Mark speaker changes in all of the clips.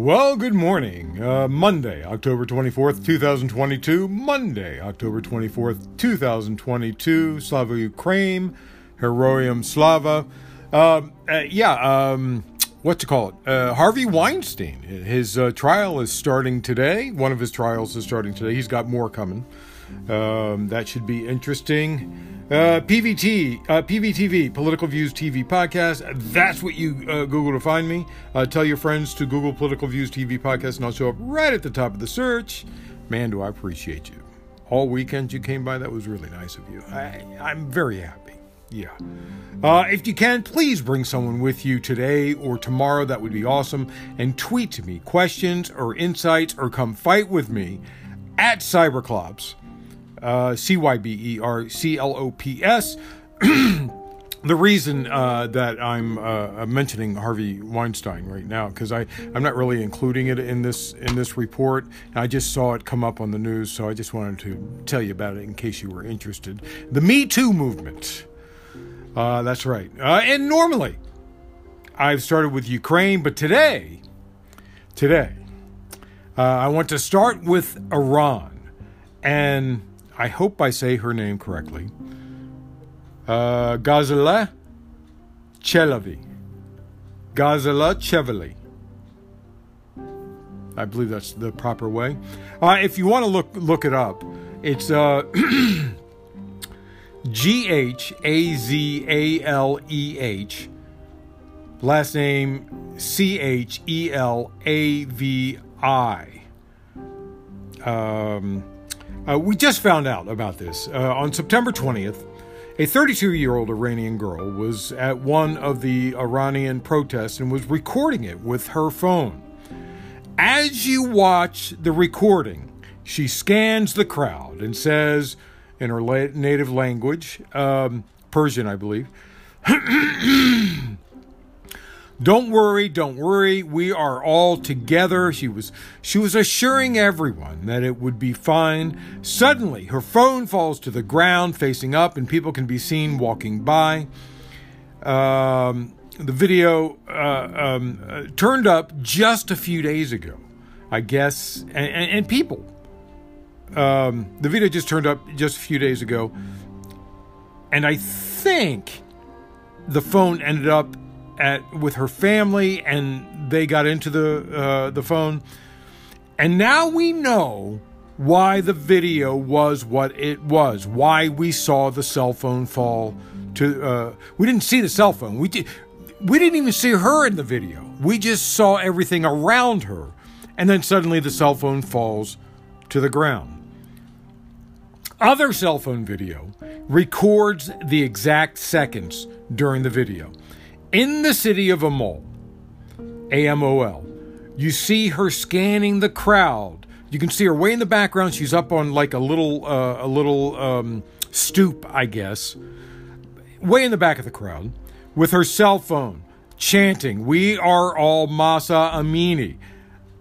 Speaker 1: Well, good morning. Uh, Monday, October 24th, 2022. Monday, October 24th, 2022. Slava Ukraine. Heroium Slava. Uh, uh, yeah, um, what to call it? Uh, Harvey Weinstein. His uh, trial is starting today. One of his trials is starting today. He's got more coming. Um, that should be interesting. Uh, PVT, uh, PVTV, Political Views TV podcast. That's what you uh, Google to find me. Uh, tell your friends to Google Political Views TV podcast, and I'll show up right at the top of the search. Man, do I appreciate you. All weekend you came by. That was really nice of you. I, I'm very happy. Yeah. Uh, if you can, please bring someone with you today or tomorrow. That would be awesome. And tweet to me questions or insights or come fight with me at Cyberclops uh, C Y B E R C L O P S. the reason uh, that I'm uh, mentioning Harvey Weinstein right now because I I'm not really including it in this in this report. I just saw it come up on the news, so I just wanted to tell you about it in case you were interested. The Me Too movement. Uh, that's right. Uh, and normally, I've started with Ukraine, but today, today, uh, I want to start with Iran and I hope I say her name correctly. Uh, Ghazaleh Chelavi. Ghazaleh Chevali. I believe that's the proper way. Uh, if you want to look look it up, it's uh, G H A Z A L E H. Last name C H E L A V I. Um, uh, we just found out about this. Uh, on September 20th, a 32 year old Iranian girl was at one of the Iranian protests and was recording it with her phone. As you watch the recording, she scans the crowd and says, in her native language, um, Persian, I believe, Don't worry, don't worry. We are all together. She was she was assuring everyone that it would be fine. Suddenly, her phone falls to the ground facing up and people can be seen walking by. Um, the video uh, um, uh, turned up just a few days ago, I guess, and, and, and people. Um, the video just turned up just a few days ago, and I think the phone ended up at with her family, and they got into the uh, the phone. And now we know why the video was what it was. Why we saw the cell phone fall to. Uh, we didn't see the cell phone. We did. We didn't even see her in the video. We just saw everything around her, and then suddenly the cell phone falls to the ground. Other cell phone video records the exact seconds during the video in the city of Amol, AMOL, you see her scanning the crowd. You can see her way in the background. She's up on like a little, uh, a little um, stoop, I guess, way in the back of the crowd, with her cell phone, chanting, "We are all Mahsa Amini."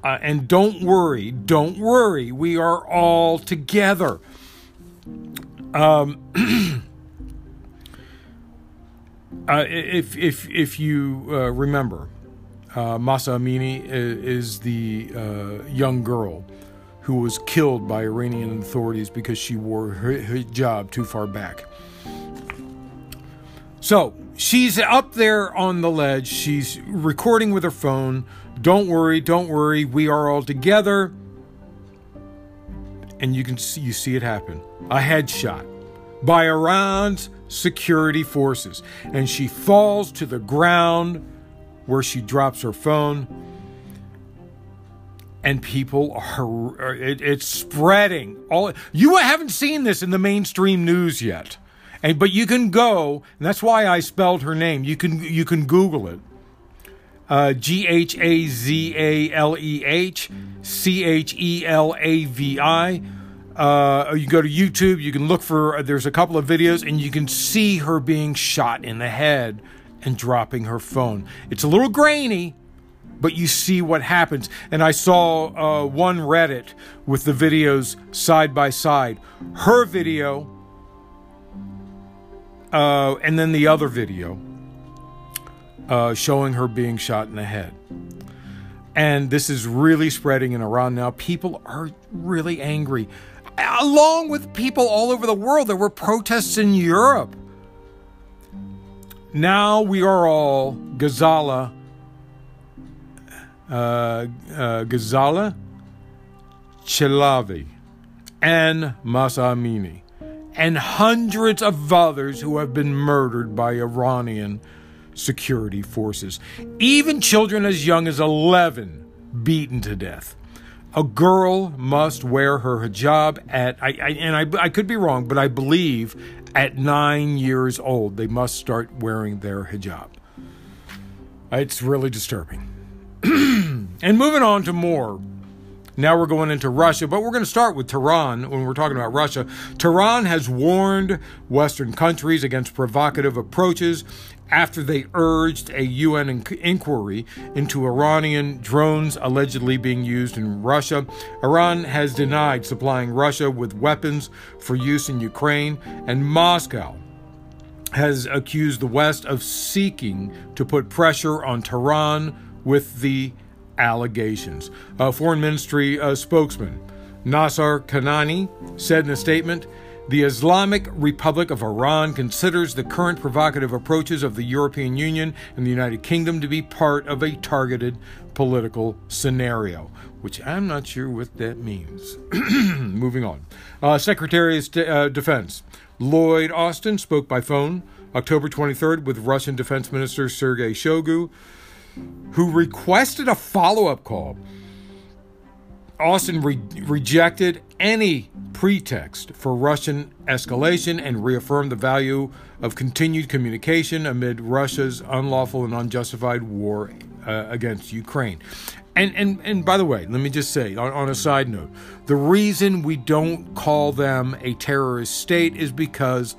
Speaker 1: Uh, and don't worry, don't worry, we are all together. Um, Uh, if if if you uh, remember, uh, Mahsa Amini is, is the uh, young girl who was killed by Iranian authorities because she wore her hijab too far back. So she's up there on the ledge. She's recording with her phone. Don't worry, don't worry. We are all together. And you can see you see it happen. A headshot by Iran's security forces. And she falls to the ground where she drops her phone. And people are, it, it's spreading. All you haven't seen this in the mainstream news yet, and but you can go. And that's why I spelled her name. You can you can Google it. Uh, G H A Z A L E H C H E L A V I uh, you go to YouTube, you can look for, uh, there's a couple of videos, and you can see her being shot in the head and dropping her phone. It's a little grainy, but you see what happens. And I saw uh, one Reddit with the videos side by side. Her video, uh, and then the other video uh, showing her being shot in the head. And this is really spreading in Iran now. People are really angry, along with people all over the world. There were protests in Europe. Now we are all Ghazaleh, uh, uh, Ghazaleh Chelavi, and Mahsa Amini, and hundreds of others who have been murdered by Iranian security forces. Even children as young as 11 beaten to death. A girl must wear her hijab at, I, I, and I, I could be wrong, but I believe at nine years old they must start wearing their hijab. It's really disturbing. and moving on to more now we're going into Russia, but we're going to start with Tehran when we're talking about Russia. Tehran has warned Western countries against provocative approaches after they urged a UN inquiry into Iranian drones allegedly being used in Russia. Iran has denied supplying Russia with weapons for use in Ukraine, and Moscow has accused the West of seeking to put pressure on Tehran with the allegations. A Foreign Ministry uh, spokesman Nasser Kanaani said in a statement The Islamic Republic of Iran considers the current provocative approaches of the European Union and the United Kingdom to be part of a targeted political scenario, which I'm not sure what that means. Moving on. Uh, Secretary of uh, Defense Lloyd Austin spoke by phone October 23rd with Russian Defense Minister Sergei Shoigu who requested a follow up call. Austin re- rejected any pretext for Russian escalation and reaffirmed the value of continued communication amid Russia's unlawful and unjustified war uh, against Ukraine. And, and, and by the way, let me just say on, on a side note the reason we don't call them a terrorist state is because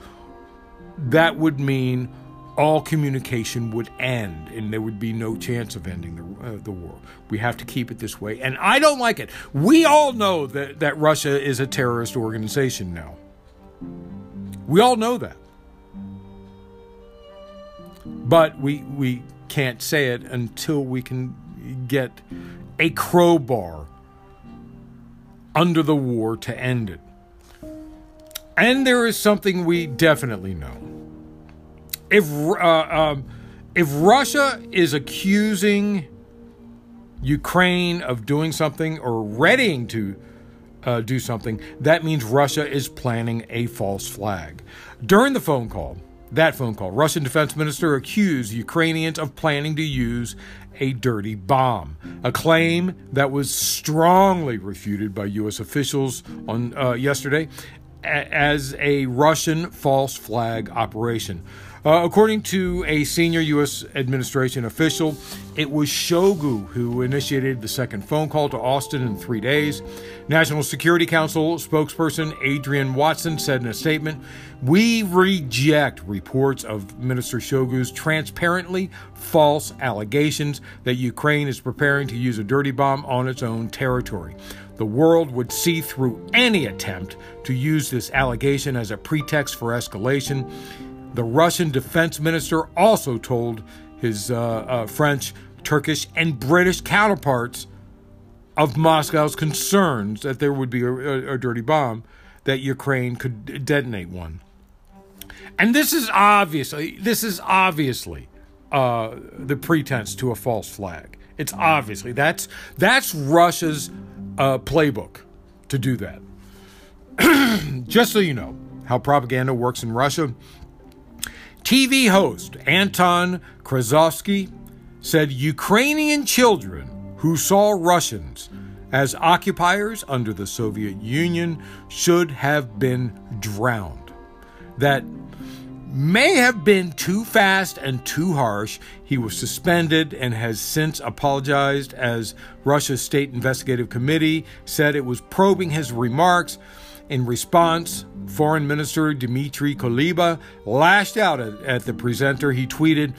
Speaker 1: that would mean all communication would end and there would be no chance of ending the, uh, the war. We have to keep it this way. And I don't like it. We all know that, that Russia is a terrorist organization now. We all know that. But we, we can't say it until we can get a crowbar under the war to end it. And there is something we definitely know if uh, um, if Russia is accusing Ukraine of doing something or readying to uh, do something, that means Russia is planning a false flag. During the phone call, that phone call, Russian defense minister accused Ukrainians of planning to use a dirty bomb, a claim that was strongly refuted by U.S. officials on uh, yesterday as a Russian false flag operation. Uh, according to a senior U.S. administration official, it was Shoigu who initiated the second phone call to Austin in three days. National Security Council spokesperson Adrienne Watson said in a statement We reject reports of Minister Shoigu's transparently false allegations that Ukraine is preparing to use a dirty bomb on its own territory. The world would see through any attempt to use this allegation as a pretext for escalation. The Russian defense minister also told his uh, uh, French, Turkish, and British counterparts of Moscow's concerns that there would be a, a, a dirty bomb, that Ukraine could detonate one. And this is obviously this is obviously uh, the pretense to a false flag. It's obviously that's that's Russia's uh, playbook to do that. Just so you know how propaganda works in Russia, TV host Anton Krasovsky said Ukrainian children who saw Russians as occupiers under the Soviet Union should have been drowned. That may have been too fast and too harsh. He was suspended and has since apologized as Russia's State Investigative Committee said it was probing his remarks in response, Foreign Minister Dmitry Kuleba lashed out at, at, the presenter. He tweeted,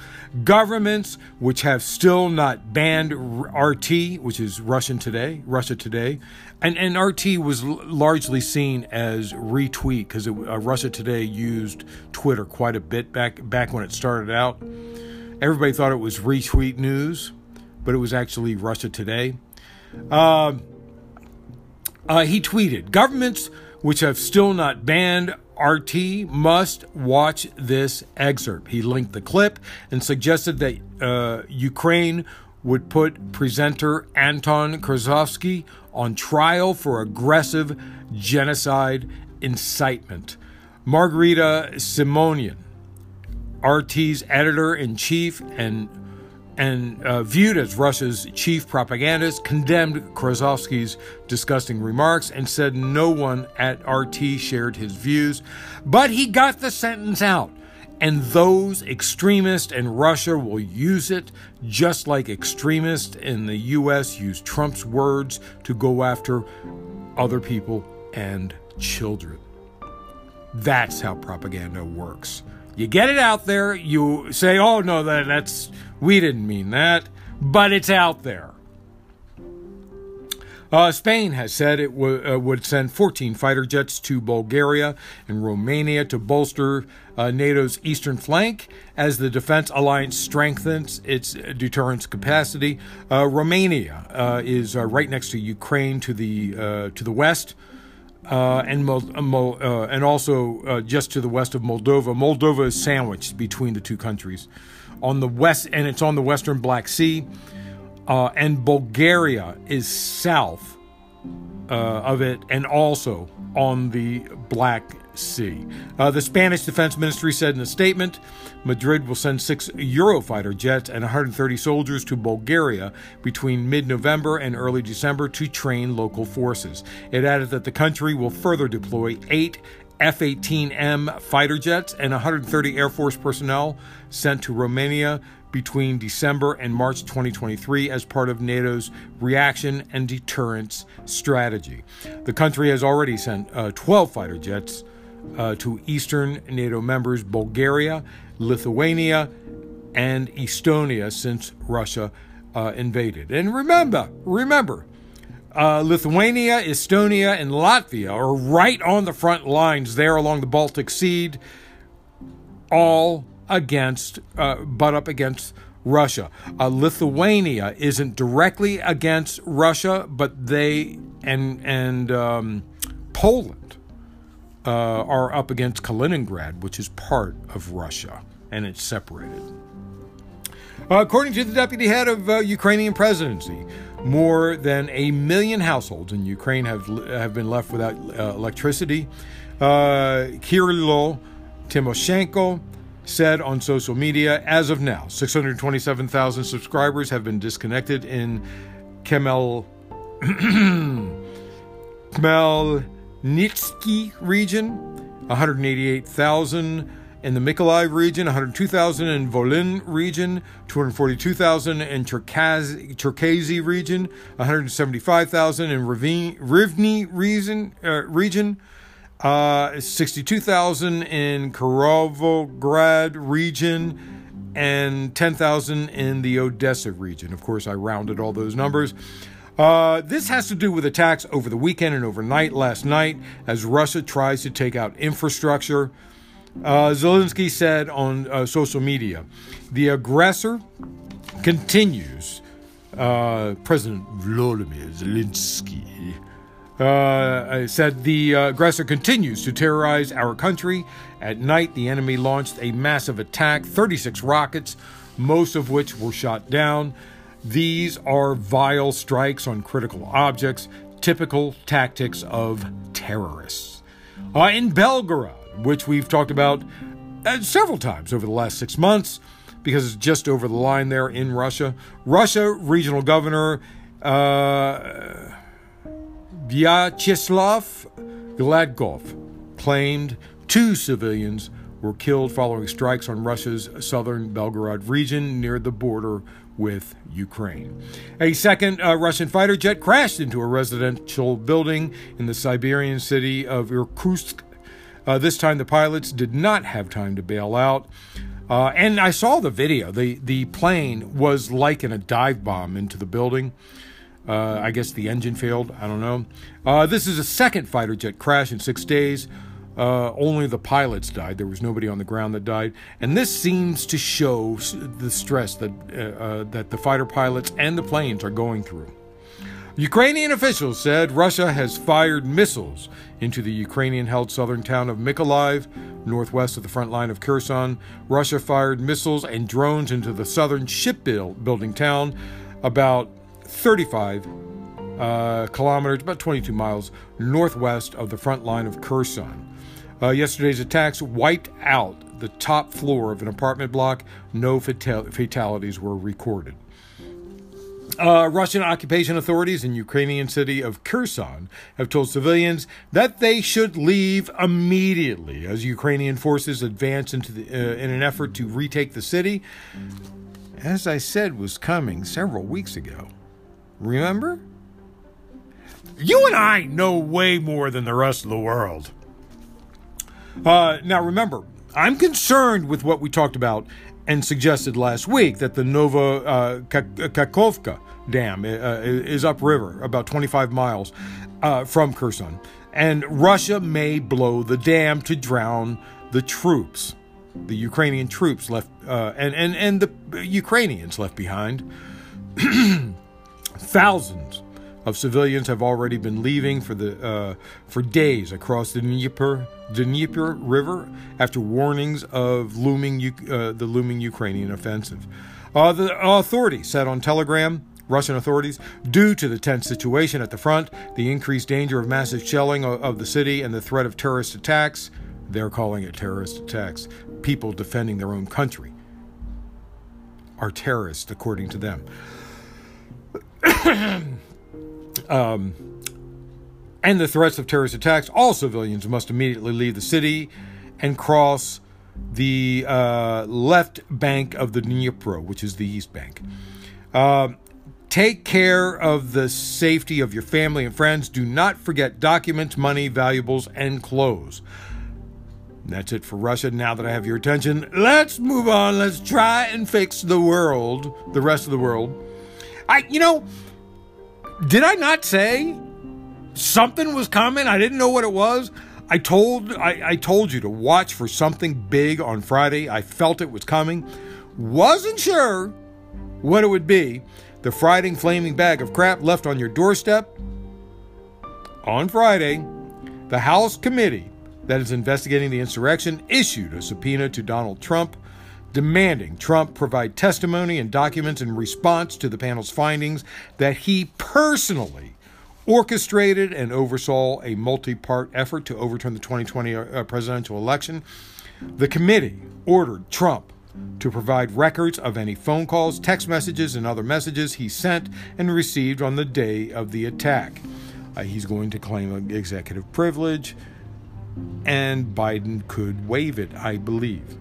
Speaker 1: Governments which have still not banned RT, which is Russian Today, Russia Today, and, and RT was l- largely seen as retweet because uh, Russia Today used Twitter quite a bit back, back when it started out. Everybody thought it was retweet news, but it was actually Russia Today. Uh, uh, he tweeted Governments which have still not banned RT must watch this excerpt. He linked the clip and suggested that uh, Ukraine would put presenter Anton Krasovsky on trial for aggressive genocide incitement. Margarita Simonyan, RT's editor in chief and and uh, viewed as Russia's chief propagandist, condemned Krasovsky's disgusting remarks and said no one at RT shared his views. But he got the sentence out. And those extremists in Russia will use it just like extremists in the US use Trump's words to go after other people and children. That's how propaganda works. You get it out there, you say, oh no, that, that's we didn't mean that, but it's out there. Uh, Spain has said it w- uh, would send 14 fighter jets to Bulgaria and Romania to bolster uh, NATO's eastern flank as the defense alliance strengthens its deterrence capacity. Uh, Romania uh, is uh, right next to Ukraine to the to the west. and and also just to the west of Moldova. Moldova is sandwiched between the two countries on the west, and it's on the western Black Sea. Uh, and Bulgaria is south uh, of it and also on the Black Sea. Uh, the Spanish Defense Ministry said in a statement Madrid will send six Eurofighter jets and 130 soldiers to Bulgaria between mid November and early December to train local forces. It added that the country will further deploy eight F 18M fighter jets and 130 Air Force personnel sent to Romania between December and March 2023 as part of NATO's reaction and deterrence strategy. The country has already sent uh, 12 fighter jets uh, to eastern NATO members Bulgaria, Lithuania, and Estonia since Russia uh, invaded. And remember, remember, uh, Lithuania, Estonia, and Latvia are right on the front lines there along the Baltic Sea, all against, uh, butt up against Russia. Uh, Lithuania isn't directly against Russia, but they and and um, Poland uh, are up against Kaliningrad, which is part of Russia, and it's separated. Uh, according to the deputy head of uh, Ukrainian presidency, more than a million households in Ukraine have have been left without uh, electricity. Uh, Kirilo Timoshenko said on social media, as of now, 627,000 subscribers have been disconnected in Kemel Khmelnytsky region, 188,000 in the Mykolaiv region, 102,000 in Volyn region, 242,000 in Cherkasy region, 175,000 in Rivne region, uh, region uh, 62,000 in Kirovograd region, and 10,000 in the Odessa region. Of course, I rounded all those numbers. Uh, this has to do with attacks over the weekend and overnight last night as Russia tries to take out infrastructure. Uh, Zelensky said on uh, social media the aggressor continues. Uh, President Volodymyr Zelensky uh, said the uh, aggressor continues to terrorize our country. At night, the enemy launched a massive attack 36 rockets, most of which were shot down. These are vile strikes on critical objects, typical tactics of terrorists. Uh, in Belgorod, which we've talked about uh, several times over the last six months, because it's just over the line there in Russia, Russia regional governor. Uh, Vyacheslav Gladkov claimed two civilians were killed following strikes on Russia's southern Belgorod region near the border with Ukraine. A second uh, Russian fighter jet crashed into a residential building in the Siberian city of Irkutsk. Uh, this time, the pilots did not have time to bail out. Uh, and I saw the video. The, the plane was like in a dive bomb into the building. Uh, I guess the engine failed. I don't know. Uh, this is a second fighter jet crash in six days Uh, only the pilots died. There was nobody on the ground that died, and this seems to show the stress that uh, uh, that the fighter pilots and the planes are going through. Ukrainian officials said Russia has fired missiles into the Ukrainian held southern town of Mykolaiv, northwest of the front line of Kherson. Russia fired missiles and drones into the southern shipbuilding town, about 35 uh, kilometers, about 22 miles northwest of the front line of Kherson. Uh, yesterday's attacks wiped out the top floor of an apartment block. No fatal- fatalities were recorded. Uh, Russian occupation authorities in Ukrainian city of Kherson have told civilians that they should leave immediately as Ukrainian forces advance into the, uh, in an effort to retake the city. As I said, was coming several weeks ago. Remember? You and I know way more than the rest of the world. Uh, now, remember, I'm concerned with what we talked about and suggested last week that the Nova uh, Kakhovka Dam uh, is upriver, about 25 miles uh, from Kherson. And Russia may blow the dam to drown the troops, the Ukrainian troops left, uh, and, and, and the Ukrainians left behind. Thousands of civilians have already been leaving for the uh, for days across the Dnieper, Dnieper River after warnings of looming uh, the looming Ukrainian offensive. Uh, the authorities said on Telegram. Russian authorities, due to the tense situation at the front, the increased danger of massive shelling of, of the city, and the threat of terrorist attacks, they're calling it terrorist attacks, people defending their own country are terrorists, according to them. um, and the threats of terrorist attacks, all civilians must immediately leave the city and cross the uh, left bank of the Dnipro, which is the east bank. Uh, take care of the safety of your family and friends. Do not forget documents, money, valuables, and clothes. That's it for Russia. Now that I have your attention, let's move on. Let's try and fix the world, the rest of the world. I, you know, did I not say something was coming? I didn't know what it was. I told I, I told you to watch for something big on Friday. I felt it was coming. Wasn't sure what it would be. The Friday flaming bag of crap left on your doorstep on Friday. The House committee that is investigating the insurrection issued a subpoena to Donald Trump demanding Trump provide testimony and documents in response to the panel's findings that he personally orchestrated and oversaw a multi part effort to overturn the 2020 uh, presidential election. The committee ordered Trump to provide records of any phone calls, text messages, and other messages he sent and received on the day of the attack. Uh, he's going to claim executive privilege, and Biden could waive it, I believe.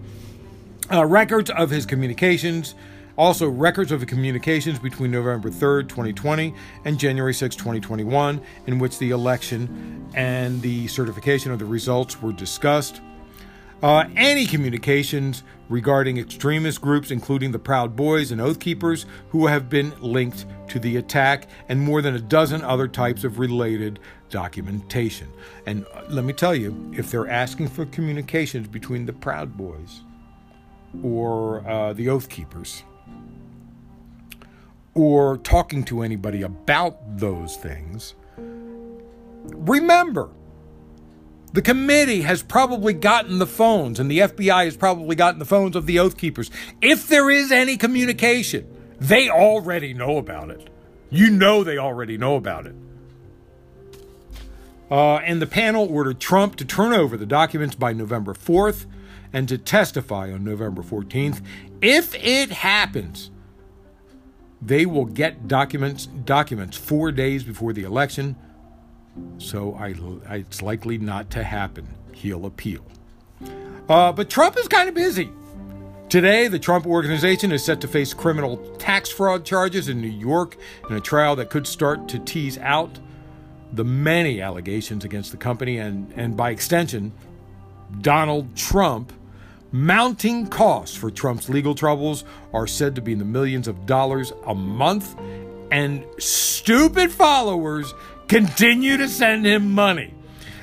Speaker 1: Uh, records of his communications, also records of the communications between November 3rd, 2020 and January 6, 2021, in which the election and the certification of the results were discussed. Uh, any communications regarding extremist groups, including the Proud Boys and Oath Keepers, who have been linked to the attack, and more than a dozen other types of related documentation. And uh, let me tell you, if they're asking for communications between the Proud Boys, or uh, the Oath Keepers or talking to anybody about those things, remember the committee has probably gotten the phones, and the FBI has probably gotten the phones of the Oath Keepers. If there is any communication, they already know about it. You know they already know about it. Uh, and the panel ordered Trump to turn over the documents by November 4th and to testify on November 14th. If it happens, they will get documents documents 4 days before the election. So I, it's likely not to happen. He'll appeal. Uh, but Trump is kind of busy. Today, the Trump organization is set to face criminal tax fraud charges in New York in a trial that could start to tease out the many allegations against the company and, and by extension, Donald Trump Mounting costs for Trump's legal troubles are said to be in the millions of dollars a month, and stupid followers continue to send him money.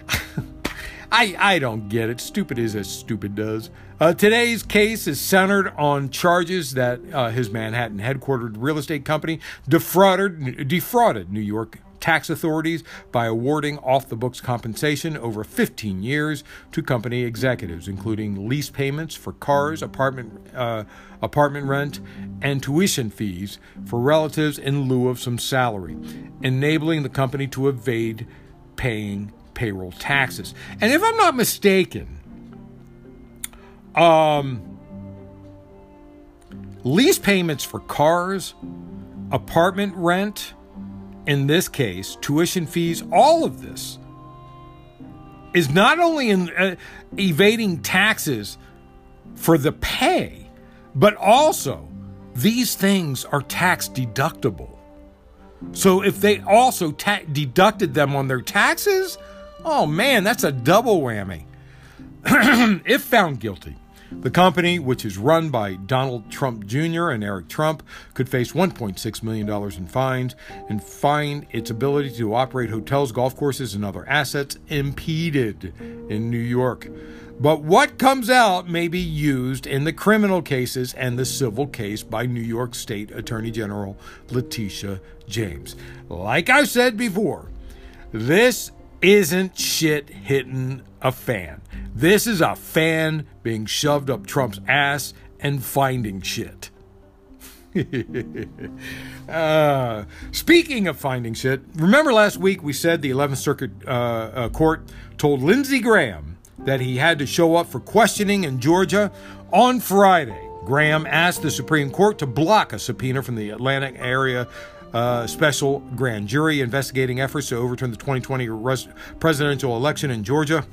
Speaker 1: I, I don't get it. Stupid is as stupid does. Uh, today's case is centered on charges that uh, his Manhattan headquartered real estate company defrauded, defrauded New York tax authorities by awarding off the books compensation over 15 years to company executives, including lease payments for cars, apartment, uh, apartment rent, and tuition fees for relatives in lieu of some salary, enabling the company to evade paying payroll taxes. And if I'm not mistaken, um, lease payments for cars, apartment rent, in this case, tuition fees, all of this is not only in uh, evading taxes for the pay, but also these things are tax deductible. So if they also ta- deducted them on their taxes, oh man, that's a double whammy. if found guilty, the company, which is run by Donald Trump Jr. and Eric Trump, could face $1.6 million in fines and find its ability to operate hotels, golf courses, and other assets impeded in New York. But what comes out may be used in the criminal cases and the civil case by New York State Attorney General Letitia James. Like I said before, this isn't shit hitting a fan. This is a fan being shoved up Trump's ass and finding shit. uh, speaking of finding shit, remember last week we said the 11th Circuit uh, uh, Court told Lindsey Graham that he had to show up for questioning in Georgia on Friday. Graham asked the Supreme Court to block a subpoena from the Atlanta area uh, special grand jury investigating efforts to overturn the 2020 res- presidential election in Georgia.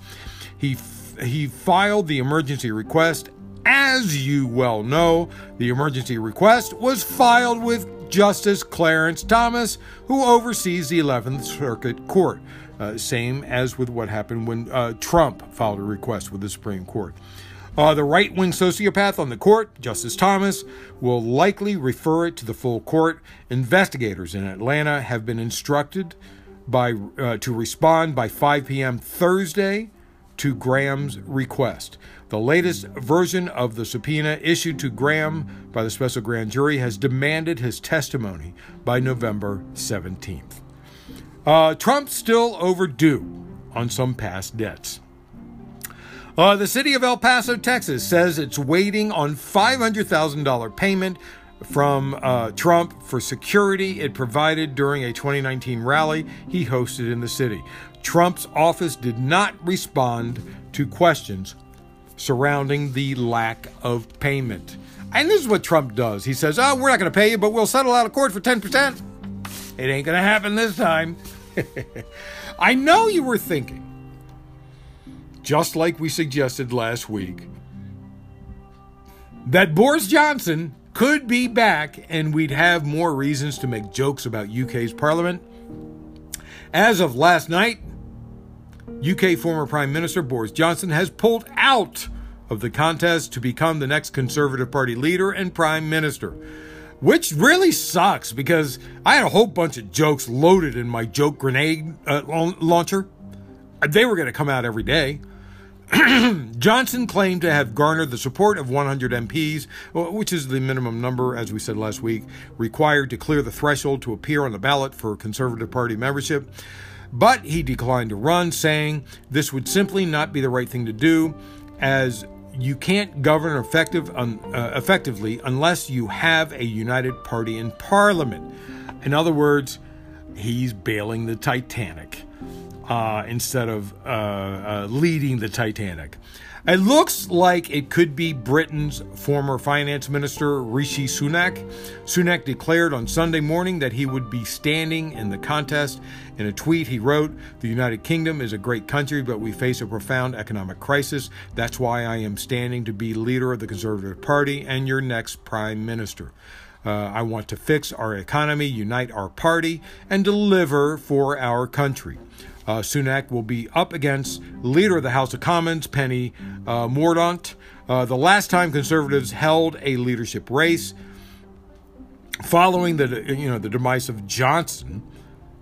Speaker 1: He f- he filed the emergency request. As you well know, the emergency request was filed with Justice Clarence Thomas, who oversees the 11th Circuit Court. Uh, same as with what happened when uh, Trump filed a request with the Supreme Court. Uh, the right wing sociopath on the court, Justice Thomas, will likely refer it to the full court. Investigators in Atlanta have been instructed by uh, to respond by 5 p.m. Thursday to Graham's request. The latest version of the subpoena issued to Graham by the special grand jury has demanded his testimony by November 17th. Uh, Trump's still overdue on some past debts. Uh, the city of El Paso, Texas says it's waiting on $500,000 payment from uh, Trump for security it provided during a 2019 rally he hosted in the city. Trump's office did not respond to questions surrounding the lack of payment. And this is what Trump does. He says, Oh, we're not going to pay you, but we'll settle out of court for 10%. It ain't going to happen this time. I know you were thinking, just like we suggested last week, that Boris Johnson could be back and we'd have more reasons to make jokes about UK's parliament. As of last night, UK former Prime Minister Boris Johnson has pulled out of the contest to become the next Conservative Party leader and Prime Minister. Which really sucks because I had a whole bunch of jokes loaded in my joke grenade uh, launcher. They were going to come out every day. Johnson claimed to have garnered the support of 100 MPs, which is the minimum number, as we said last week, required to clear the threshold to appear on the ballot for Conservative Party membership. But he declined to run, saying this would simply not be the right thing to do, as you can't govern effective, uh, effectively unless you have a united party in parliament. In other words, he's bailing the Titanic uh, instead of uh, uh, leading the Titanic. It looks like it could be Britain's former finance minister, Rishi Sunak. Sunak declared on Sunday morning that he would be standing in the contest. In a tweet, he wrote, The United Kingdom is a great country, but we face a profound economic crisis. That's why I am standing to be leader of the Conservative Party and your next prime minister. Uh, I want to fix our economy, unite our party, and deliver for our country. Uh, Sunak will be up against leader of the House of Commons, Penny uh, Mordaunt. Uh, the last time Conservatives held a leadership race, following the you know the demise of Johnson,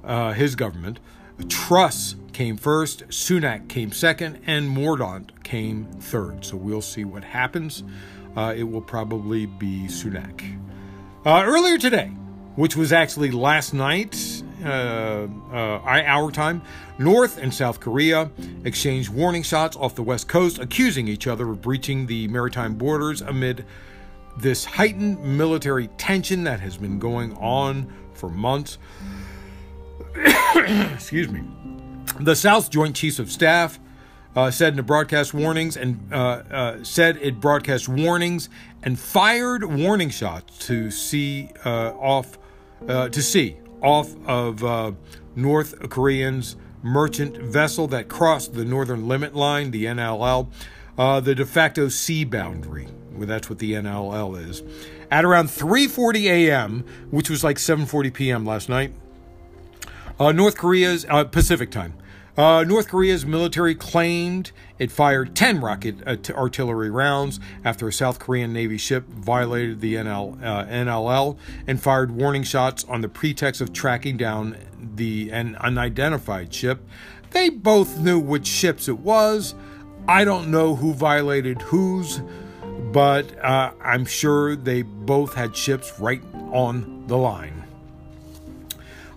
Speaker 1: uh, his government, Truss came first, Sunak came second, and Mordaunt came third. So we'll see what happens. Uh, it will probably be Sunak. Uh, earlier today, which was actually last night, uh, uh, our time, North and South Korea exchanged warning shots off the West Coast, accusing each other of breaching the maritime borders amid this heightened military tension that has been going on for months. Excuse me. The South Joint Chiefs of Staff uh, said in the broadcast warnings and uh, uh, said it broadcast warnings and fired warning shots to see uh, off uh, to sea off of uh, North Korean's merchant vessel that crossed the northern limit line, the NLL, uh, the de facto sea boundary. Well, that's what the NLL is. At around 3:40 a.m., which was like 7:40 p.m. last night, uh, North Korea's uh, Pacific time. Uh, North Korea's military claimed it fired 10 rocket uh, artillery rounds after a South Korean Navy ship violated the NL, uh, NLL and fired warning shots on the pretext of tracking down the an unidentified ship. They both knew which ships it was. I don't know who violated whose, but uh, I'm sure they both had ships right on the line.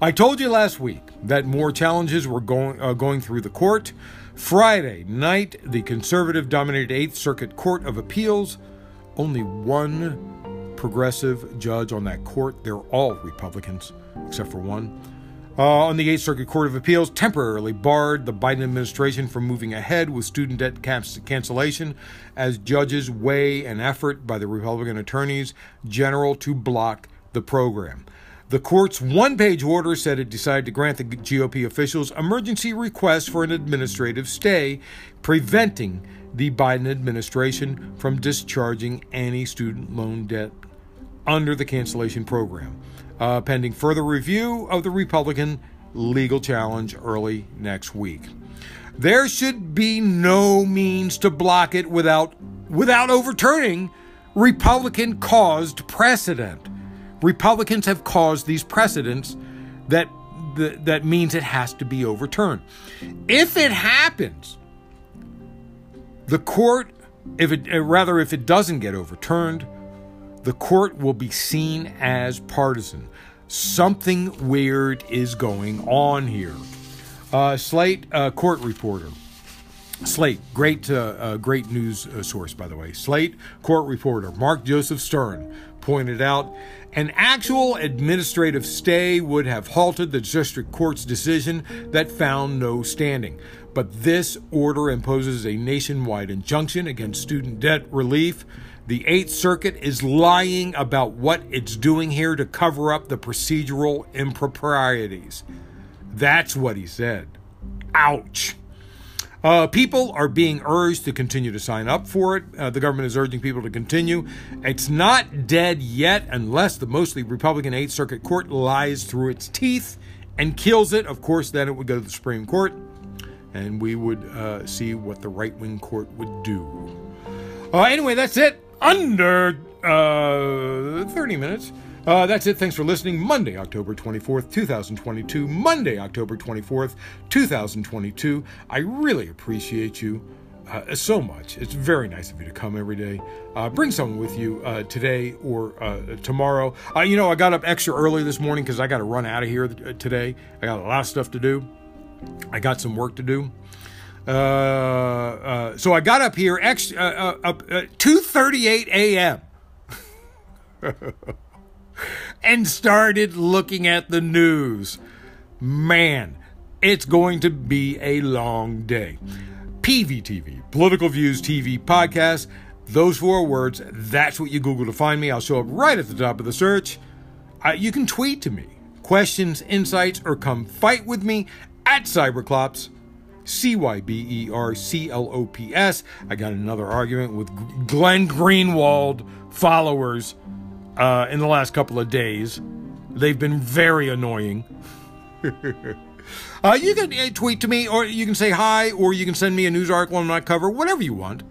Speaker 1: I told you last week that more challenges were going uh, going through the court. Friday night, the conservative dominated 8th Circuit Court of Appeals, only one progressive judge on that court. They're all Republicans, except for one. Uh, on the 8th Circuit Court of Appeals, temporarily barred the Biden administration from moving ahead with student debt cancellation as judges weigh an effort by the Republican attorneys general to block the program. The court's one page order said it decided to grant the GOP officials emergency requests for an administrative stay, preventing the Biden administration from discharging any student loan debt under the cancellation program, uh, pending further review of the Republican legal challenge early next week. There should be no means to block it without without overturning Republican caused precedent. Republicans have caused these precedents that that means it has to be overturned. If it happens, the court, if it uh, rather if it doesn't get overturned, the court will be seen as partisan. Something weird is going on here. Uh, Slate uh, court reporter. Slate, great, uh, uh great news uh, source, by the way. Slate court reporter Mark Joseph Stern pointed out an actual administrative stay would have halted the district court's decision that found no standing. But this order imposes a nationwide injunction against student debt relief. The Eighth Circuit is lying about what it's doing here to cover up the procedural improprieties. That's what he said. Ouch. Uh, people are being urged to continue to sign up for it. Uh, the government is urging people to continue. It's not dead yet unless the mostly Republican Eighth Circuit Court lies through its teeth and kills it. Of course, then it would go to the Supreme Court, and we would uh, see what the right wing court would do. Uh, anyway, that's it. Under uh, 30 minutes. Uh, that's it. Thanks for listening. Monday, October 24th, 2022. Monday, October 24th, 2022. I really appreciate you uh, so much. It's very nice of you to come every day. Uh, bring someone with you uh, today or uh, tomorrow. Uh, you know, I got up extra early this morning because I got to run out of here today. I got a lot of stuff to do. I got some work to do. so I got up here uh, 2:38 a.m. and started looking at the news. Man, it's going to be a long day. PVTV, Political Views TV Podcast. Those four words, that's what you Google to find me. I'll show up right at the top of the search. Uh, you can tweet to me questions, insights, or come fight with me at Cyberclops. C Y B E R C L O P S. I got another argument with Glenn Greenwald followers uh, in the last couple of days. They've been very annoying. uh, you can uh, tweet to me, or you can say hi, or you can send me a news article on my cover, whatever you want.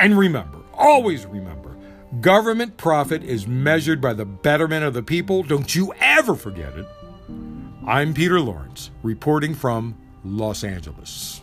Speaker 1: And remember, always remember, government profit is measured by the betterment of the people. Don't you ever forget it. I'm Peter Lawrence, reporting from Los Angeles.